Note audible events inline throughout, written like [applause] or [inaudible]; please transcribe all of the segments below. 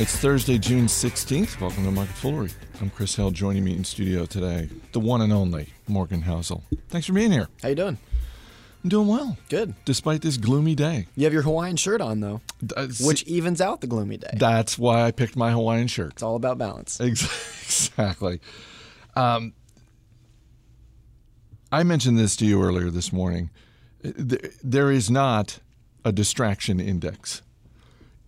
It's Thursday, June 16th. Welcome to Market Foolery. I'm Chris Hill. Joining me in studio today, the one and only Morgan Housel. Thanks for being here. How you doing? I'm doing well, Good. despite this gloomy day. You have your Hawaiian shirt on though, That's, which evens out the gloomy day. that's why I picked my Hawaiian shirt. It's all about balance. [laughs] Exactly. Um, I mentioned this to you earlier this morning. There is not a distraction index.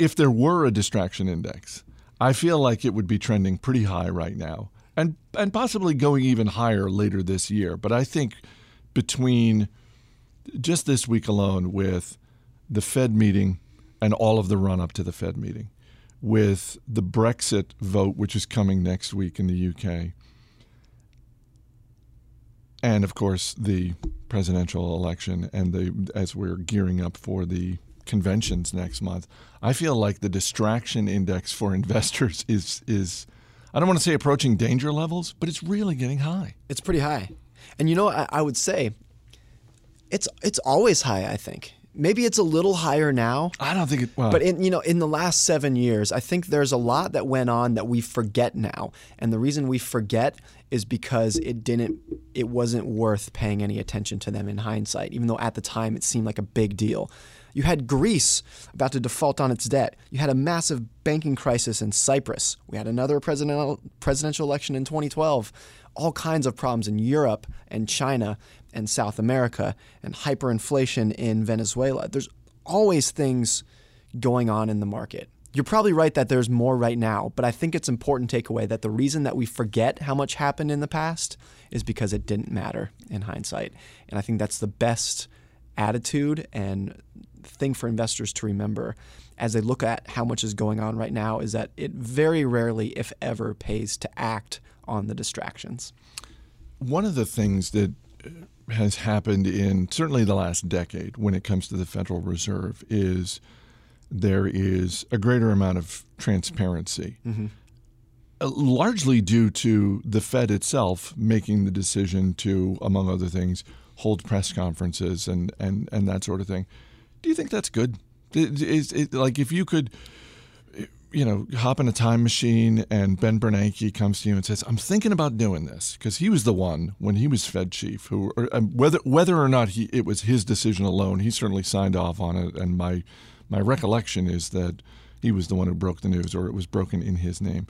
If there were a distraction index, I feel like it would be trending pretty high right now and, and possibly going even higher later this year. But I think between just this week alone, with the Fed meeting and all of the run up to the Fed meeting, with the Brexit vote, which is coming next week in the UK, and of course the presidential election, and the as we're gearing up for the conventions next month, I feel like the distraction index for [laughs] investors is is I don't want to say approaching danger levels, but it's really getting high. It's pretty high, and you know I, I would say it's it's always high. I think maybe it's a little higher now. I don't think it. Well, But in you know, in the last seven years, I think there's a lot that went on that we forget now, and the reason we forget is because it didn't, it wasn't worth paying any attention to them in hindsight, even though at the time it seemed like a big deal. You had Greece about to default on its debt. You had a massive banking crisis in Cyprus. We had another presidential presidential election in 2012. All kinds of problems in Europe and China and South America and hyperinflation in Venezuela. There's always things going on in the market. You're probably right that there's more right now, but I think it's important takeaway that the reason that we forget how much happened in the past is because it didn't matter in hindsight. And I think that's the best attitude and thing for investors to remember as they look at how much is going on right now is that it very rarely, if ever, pays to act on the distractions. one of the things that uh, has happened in certainly the last decade when it comes to the Federal Reserve is there is a greater amount of transparency, Uh, largely due to the Fed itself making the decision to, among other things, hold press conferences and, and, and that sort of thing. Do you think that's good? Is it, like if you could you know, hop in a time machine and Ben Bernanke comes to you and says, "I'm thinking about doing this," because he was the one when he was Fed chief who, or, um, whether whether or not he it was his decision alone, he certainly signed off on it. And my my recollection is that he was the one who broke the news, or it was broken in his name.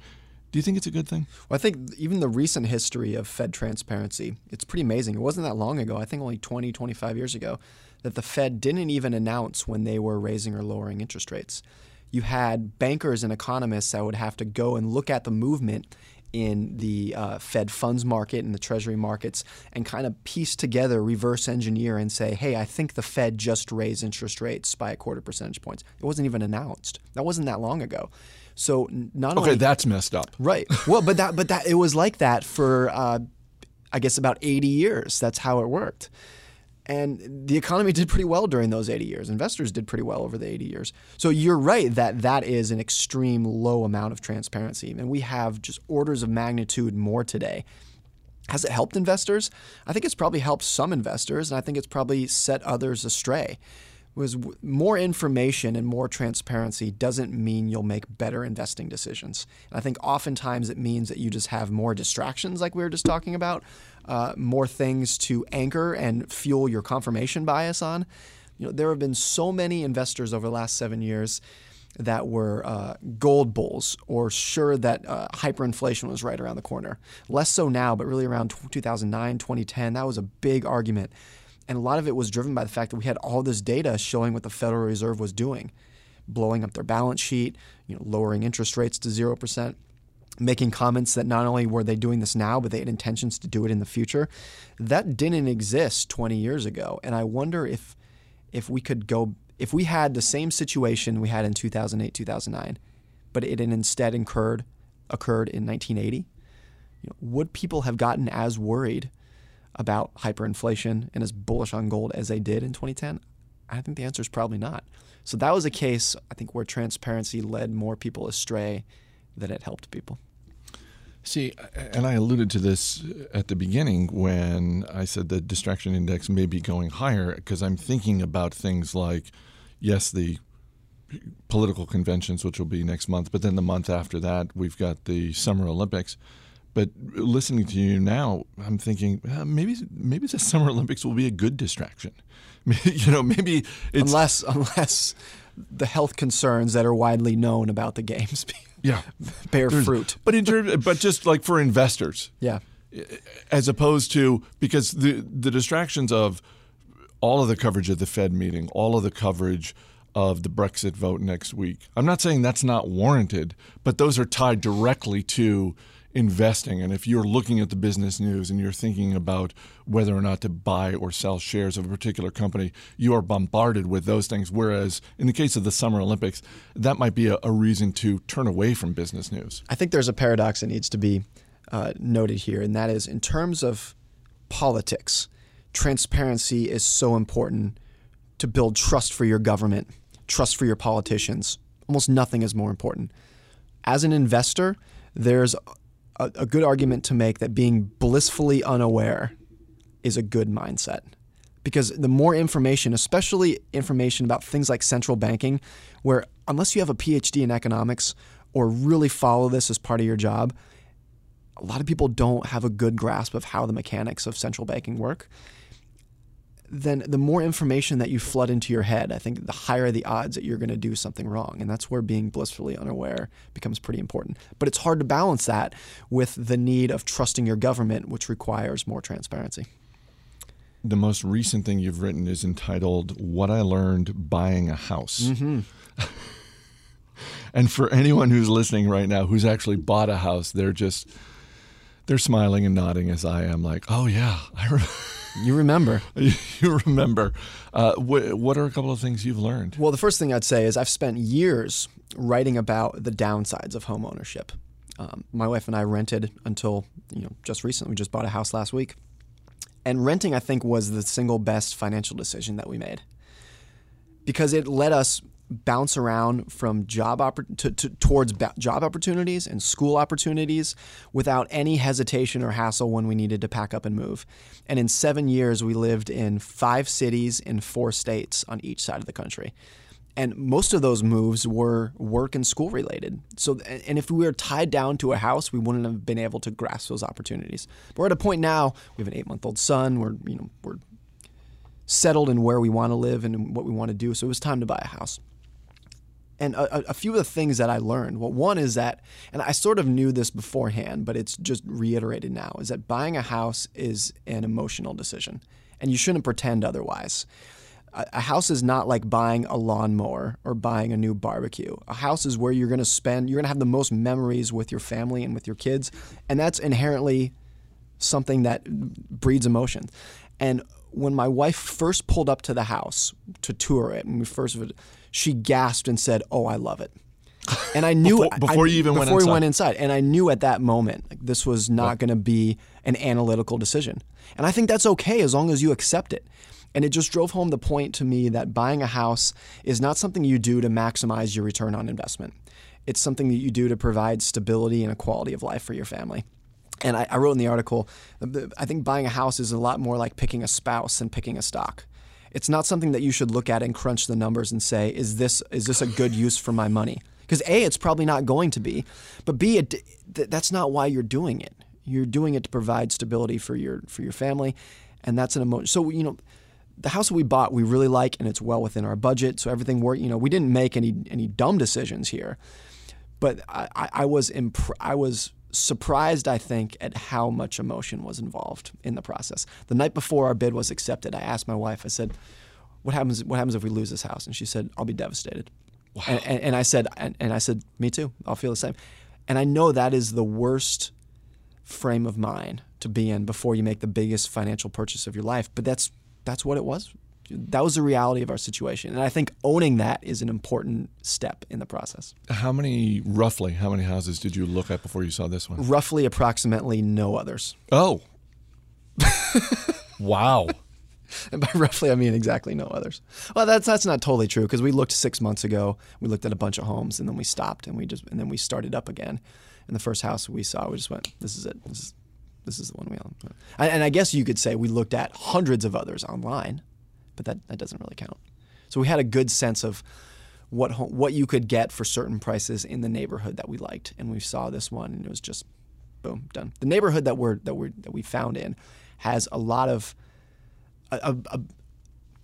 Do you think it's a good thing? Well, I think even the recent history of Fed transparency, it's pretty amazing. It wasn't that long ago, I think only 20, 25 years ago, that the Fed didn't even announce when they were raising or lowering interest rates. You had bankers and economists that would have to go and look at the movement in the uh, Fed funds market and the Treasury markets and kind of piece together, reverse engineer, and say, hey, I think the Fed just raised interest rates by a quarter percentage points. It wasn't even announced. That wasn't that long ago. So not Okay, only that's messed up. Right. Well, but that but that it was like that for uh, I guess about 80 years. That's how it worked. And the economy did pretty well during those 80 years. Investors did pretty well over the 80 years. So you're right that that is an extreme low amount of transparency. And we have just orders of magnitude more today. Has it helped investors? I think it's probably helped some investors, and I think it's probably set others astray. Was more information and more transparency doesn't mean you'll make better investing decisions. And I think oftentimes it means that you just have more distractions, like we were just talking about, uh, more things to anchor and fuel your confirmation bias on. You know, there have been so many investors over the last seven years that were uh, gold bulls or sure that uh, hyperinflation was right around the corner. Less so now, but really around 2009, 2010, that was a big argument. And a lot of it was driven by the fact that we had all this data showing what the Federal Reserve was doing, blowing up their balance sheet, you know, lowering interest rates to 0%, making comments that not only were they doing this now, but they had intentions to do it in the future. That didn't exist 20 years ago. And I wonder if if we could go if we had the same situation we had in 2008, 2009, but it instead incurred occurred in 1980, you know, would people have gotten as worried about hyperinflation and as bullish on gold as they did in 2010? I think the answer is probably not. So that was a case, I think, where transparency led more people astray than it helped people. See, and I alluded to this at the beginning when I said the distraction index may be going higher because I'm thinking about things like, yes, the political conventions, which will be next month. But then the month after that, we've got the Summer Olympics. But listening to you now, I'm thinking uh, maybe maybe the [laughs] Summer Olympics will be a good distraction. [laughs] you know, maybe unless unless the health concerns that are widely known about the games [laughs] yeah bear There's, fruit. But in terms, but just like for investors, yeah, as opposed to because the the distractions of all of the coverage of the Fed meeting, all of the coverage of the Brexit vote next week. I'm not saying that's not warranted, but those are tied directly to investing. And if you're looking at the business news and you're thinking about whether or not to buy or sell shares of a particular company, you are bombarded with those things. Whereas in the case of the Summer Olympics, that might be a, a reason to turn away from business news. I think there's a paradox that needs to be uh, noted here, and that is in terms of politics, transparency is so important to build trust for your government, trust for your politicians. Almost nothing is more important. As an investor, there's a, a good argument to make that being blissfully unaware is a good mindset. Because the more information, especially information about things like central banking, where unless you have a PhD in economics or really follow this as part of your job, a lot of people don't have a good grasp of how the mechanics of central banking work then the more information that you flood into your head, I think the higher the odds that you're going to do something wrong. And that's where being blissfully unaware becomes pretty important. But it's hard to balance that with the need of trusting your government, which requires more transparency. The most recent thing you've written is entitled What I Learned Buying a House. Mm-hmm. [laughs] and for anyone who's listening right now who's actually bought a house, they're just they're smiling and nodding as I am like, "Oh yeah, I remember [laughs] you remember. [laughs] you remember. Uh, wh- what are a couple of things you've learned? Well, the first thing I'd say is I've spent years writing about the downsides of home ownership. Um, my wife and I rented until you know just recently. We just bought a house last week, and renting I think was the single best financial decision that we made because it let us bounce around from job oppor- to, to, towards job opportunities and school opportunities without any hesitation or hassle when we needed to pack up and move. And in seven years, we lived in five cities in four states on each side of the country. And most of those moves were work and school related. So, and if we were tied down to a house, we wouldn't have been able to grasp those opportunities. But we're at a point now. We have an eight-month-old son. We're, you know, we're settled in where we want to live and what we want to do. So it was time to buy a house and a, a, few of the things that I learned. Well, one is that, and I sort of knew this beforehand, but it's just reiterated now, is that buying a house is an emotional decision, and you shouldn't pretend otherwise. A, a house is not like buying a lawnmower or buying a new barbecue. A house is where you're going to spend, you're going to have the most memories with your family and with your kids, and that's inherently something that breeds emotion. And when my wife first pulled up to the house to tour it, and we first she gasped and said, "Oh, I love it." And I knew before, before I, you even before went inside. we went inside, and I knew at that moment like, this was not going to be an analytical decision. And I think that's okay as long as you accept it. And it just drove home the point to me that buying a house is not something you do to maximize your return on investment. It's something that you do to provide stability and a quality of life for your family. And I, I wrote in the article, I think buying a house is a lot more like picking a spouse than picking a stock. It's not something that you should look at and crunch the numbers and say, is this is this a good use for my money? Because a, it's probably not going to be, but b, it, that's not why you're doing it. You're doing it to provide stability for your for your family, and that's an emotion. So you know, the house that we bought, we really like, and it's well within our budget. So everything worked. You know, we didn't make any any dumb decisions here, but I, I was imp- I was surprised, I think, at how much emotion was involved in the process. The night before our bid was accepted, I asked my wife, I said, what happens, what happens if we lose this house? And she said, I'll be devastated. Wow. And, and, and, I said, and, and I said, me too. I'll feel the same. And I know that is the worst frame of mind to be in before you make the biggest financial purchase of your life. But that's that's what it was that was the reality of our situation. And I think owning that is an important step in the process. How many, roughly, how many houses did you look at before you saw this one? Roughly, approximately no others. Oh. [laughs] wow. And by roughly, I mean exactly no others. Well, that's that's not totally true because we looked six months ago. We looked at a bunch of homes and then we stopped and we just and then we started up again. And the first house we saw, we just went, "This is it. This is this is the one we own." And I guess you could say we looked at hundreds of others online but that, that doesn't really count. So we had a good sense of what what you could get for certain prices in the neighborhood that we liked, and we saw this one, and it was just boom done. The neighborhood that we're that we that we found in has a lot of a, a, a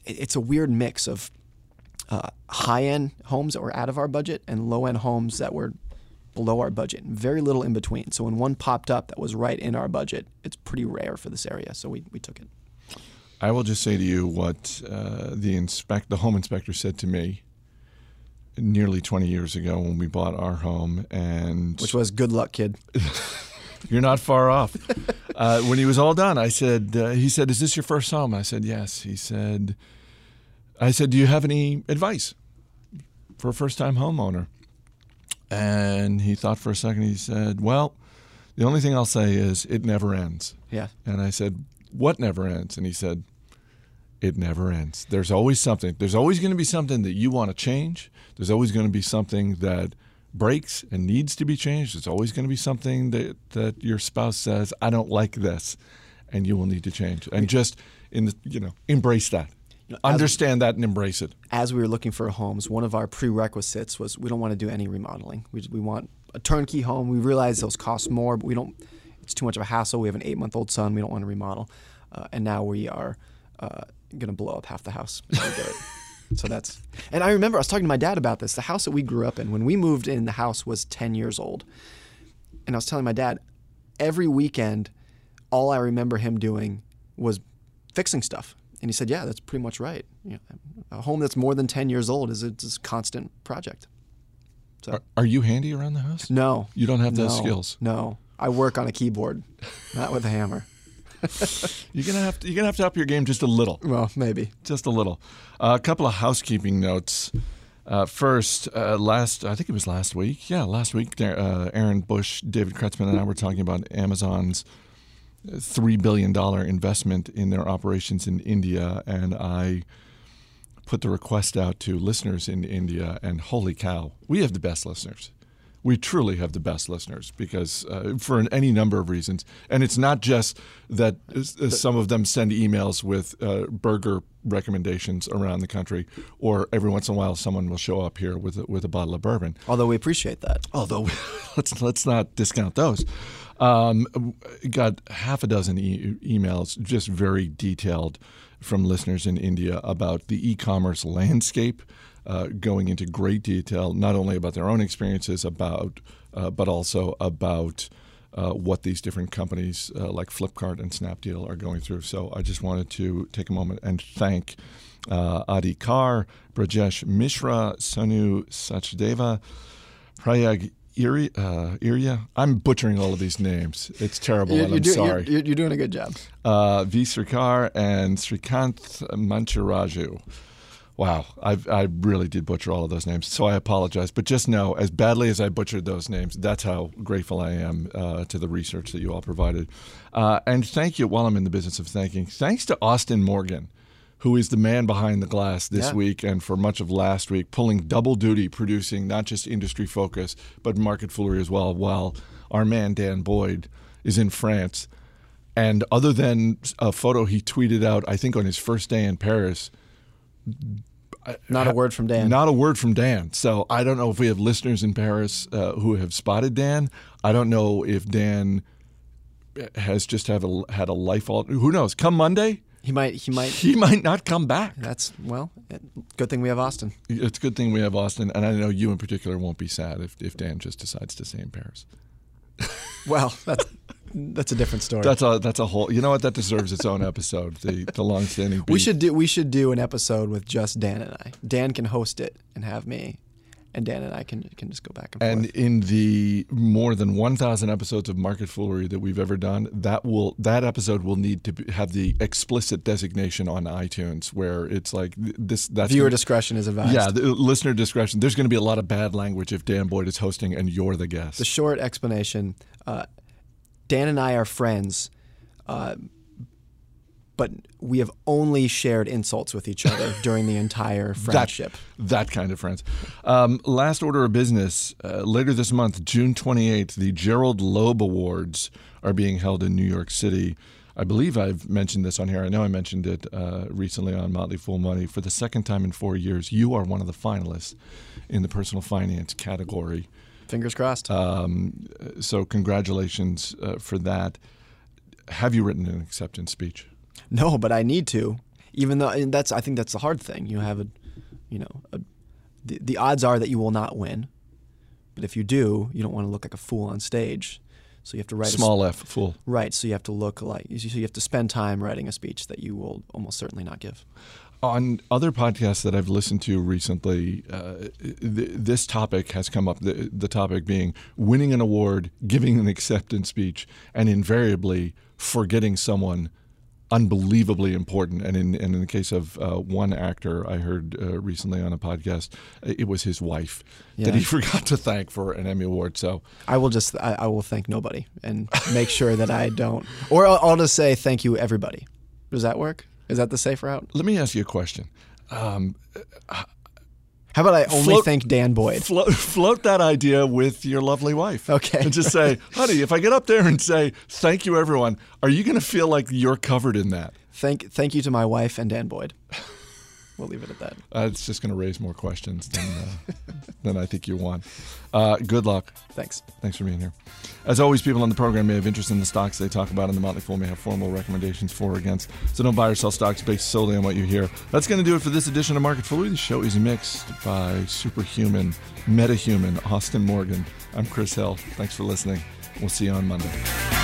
it's a weird mix of uh, high end homes that were out of our budget and low end homes that were below our budget. Very little in between. So when one popped up that was right in our budget, it's pretty rare for this area. So we, we took it. I will just say to you what uh, the inspect the home inspector said to me nearly 20 years ago when we bought our home and which was good luck kid. [laughs] You're not far off. [laughs] Uh, when he was all done i said uh, he said is this your first home? I said yes. He said i said do you have any advice for a first time homeowner? And he thought for a second he said well the only thing i'll say is it never ends. Yeah. And i said what never ends? And he said, It never ends. There's always something. There's always going to be something that you want to change. There's always going to be something that breaks and needs to be changed. There's always going to be something that, that your spouse says, I don't like this, and you will need to change. And just in the, you know, embrace that. You know, Understand that and embrace it. As we were looking for homes, one of our prerequisites was we don't want to do any remodeling. We, we want a turnkey home. We realize those cost more, but we don't it's too much of a hassle. We have an eight month old son. We don't want to remodel. Uh, and now we are uh, going to blow up half the house. [laughs] so that's, and I remember I was talking to my dad about this. The house that we grew up in, when we moved in, the house was 10 years old. And I was telling my dad, every weekend, all I remember him doing was fixing stuff. And he said, "Yeah, that's pretty much right. You know, a home that's more than ten years old is a, a constant project." So, are, are, you handy around the house? No, you don't have those no, skills. No, I work on a keyboard, not with a hammer. [laughs] you're gonna have to you're gonna have to up your game just a little. Well, maybe just a little. Uh, a couple of housekeeping notes. Uh, first, uh, last I think it was last week. Yeah, last week, uh, Aaron Bush, David Kretzmann, and I were talking about Amazon's three billion dollar investment in their operations in India, and I put the request out to listeners in India, and holy cow, we have the best listeners we truly have the best listeners because uh, for any number of reasons. And it's not just that uh, some of them send emails with uh, burger recommendations around the country, or every once in a while someone will show up here with a, with a bottle of bourbon. Although we appreciate that. Although [laughs] let's let's not discount those. Um, got half a dozen e- emails, just very detailed, from listeners in India about the e-commerce landscape uh, going into great detail, not only about their own experiences, about uh, but also about uh, what these different companies uh, like Flipkart and Snapdeal are going through. So I just wanted to take a moment and thank uh, Adi Kar, Brajesh Mishra, Sonu Sachdeva, Prayag Iria, uh, Iria. I'm butchering all of these names. It's terrible, you're, and I'm do, sorry. You're, you're, doing a good job. Uh, v. Srikar and Srikanth Mancharaju. Wow, I, I really did butcher all of those names, so I apologize. But just know, as badly as I butchered those names, that's how grateful I am uh, to the research that you all provided. Uh, and thank you, while I'm in the business of thanking, thanks to Austin Morgan, who is the man behind the glass this yeah. week and for much of last week, pulling double duty, producing not just industry focus, but market foolery as well, while our man Dan Boyd is in France. And other than a photo he tweeted out, I think on his first day in Paris, not a word from Dan. Not a word from Dan. So I don't know if we have listeners in Paris uh, who have spotted Dan. I don't know if Dan has just have a, had a life alter. Who knows? Come Monday, he might. He might. He might not come back. That's well. Good thing we have Austin. It's a good thing we have Austin, and I know you in particular won't be sad if, if Dan just decides to stay in Paris. well, that's that's a different story. That's a that's a whole. You know what? That deserves its own episode. The the longstanding. Beat. We should do we should do an episode with just Dan and I. Dan can host it and have me, and Dan and I can can just go back and, and forth. And in the more than 1,000 episodes of Market Foolery that we've ever done, that will that episode will need to have the explicit designation on iTunes, where it's like this. That's viewer discretion is advised. Yeah, listener discretion. There's going to be a lot of bad language if Dan Boyd is hosting and you're the guest. The short explanation. Uh, Dan and I are friends, uh, but we have only shared insults with each other [laughs] during the entire friendship. That, that kind of friends. Um, last order of business uh, later this month, June 28th, the Gerald Loeb Awards are being held in New York City. I believe I've mentioned this on here. I know I mentioned it uh, recently on Motley Fool Money. For the second time in four years, you are one of the finalists in the personal finance category. Fingers crossed. Um, so, congratulations uh, for that. Have you written an acceptance speech? No, but I need to. Even though and that's, I think that's the hard thing. You have a, you know, a, the, the odds are that you will not win. But if you do, you don't want to look like a fool on stage. So you have to write a small a, f fool. Right. So you have to look like so you have to spend time writing a speech that you will almost certainly not give. On other podcasts that I've listened to recently, uh, th- this topic has come up. The, the topic being winning an award, giving an acceptance speech, and invariably forgetting someone unbelievably important. And in, and in the case of uh, one actor I heard uh, recently on a podcast, it was his wife yeah. that he forgot to thank for an Emmy Award. So I will just, I, I will thank nobody and make sure that I don't. Or I'll, I'll, just say thank you, everybody. Does that work? Is that the safe route? Let me ask you a question. Um, how about I only float, thank Dan Boyd? Float, float, that idea with your lovely wife. Okay. And just say, [laughs] honey, if I get up there and say, thank you, everyone, are you going to feel like you're covered in that? Thank, thank you to my wife and Dan Boyd. We'll leave it at that. Uh, it's just going to raise more questions than, uh, [laughs] than I think you want. Uh, good luck. Thanks. Thanks for being here. As always, people on the program may have interest in the stocks they talk about, and the Motley Fool may have formal recommendations for or against. So don't buy or sell stocks based solely on what you hear. That's going to do it for this edition of Market Foolery. The show is mixed by superhuman, metahuman Austin Morgan. I'm Chris Hill. Thanks for listening. We'll see you on Monday.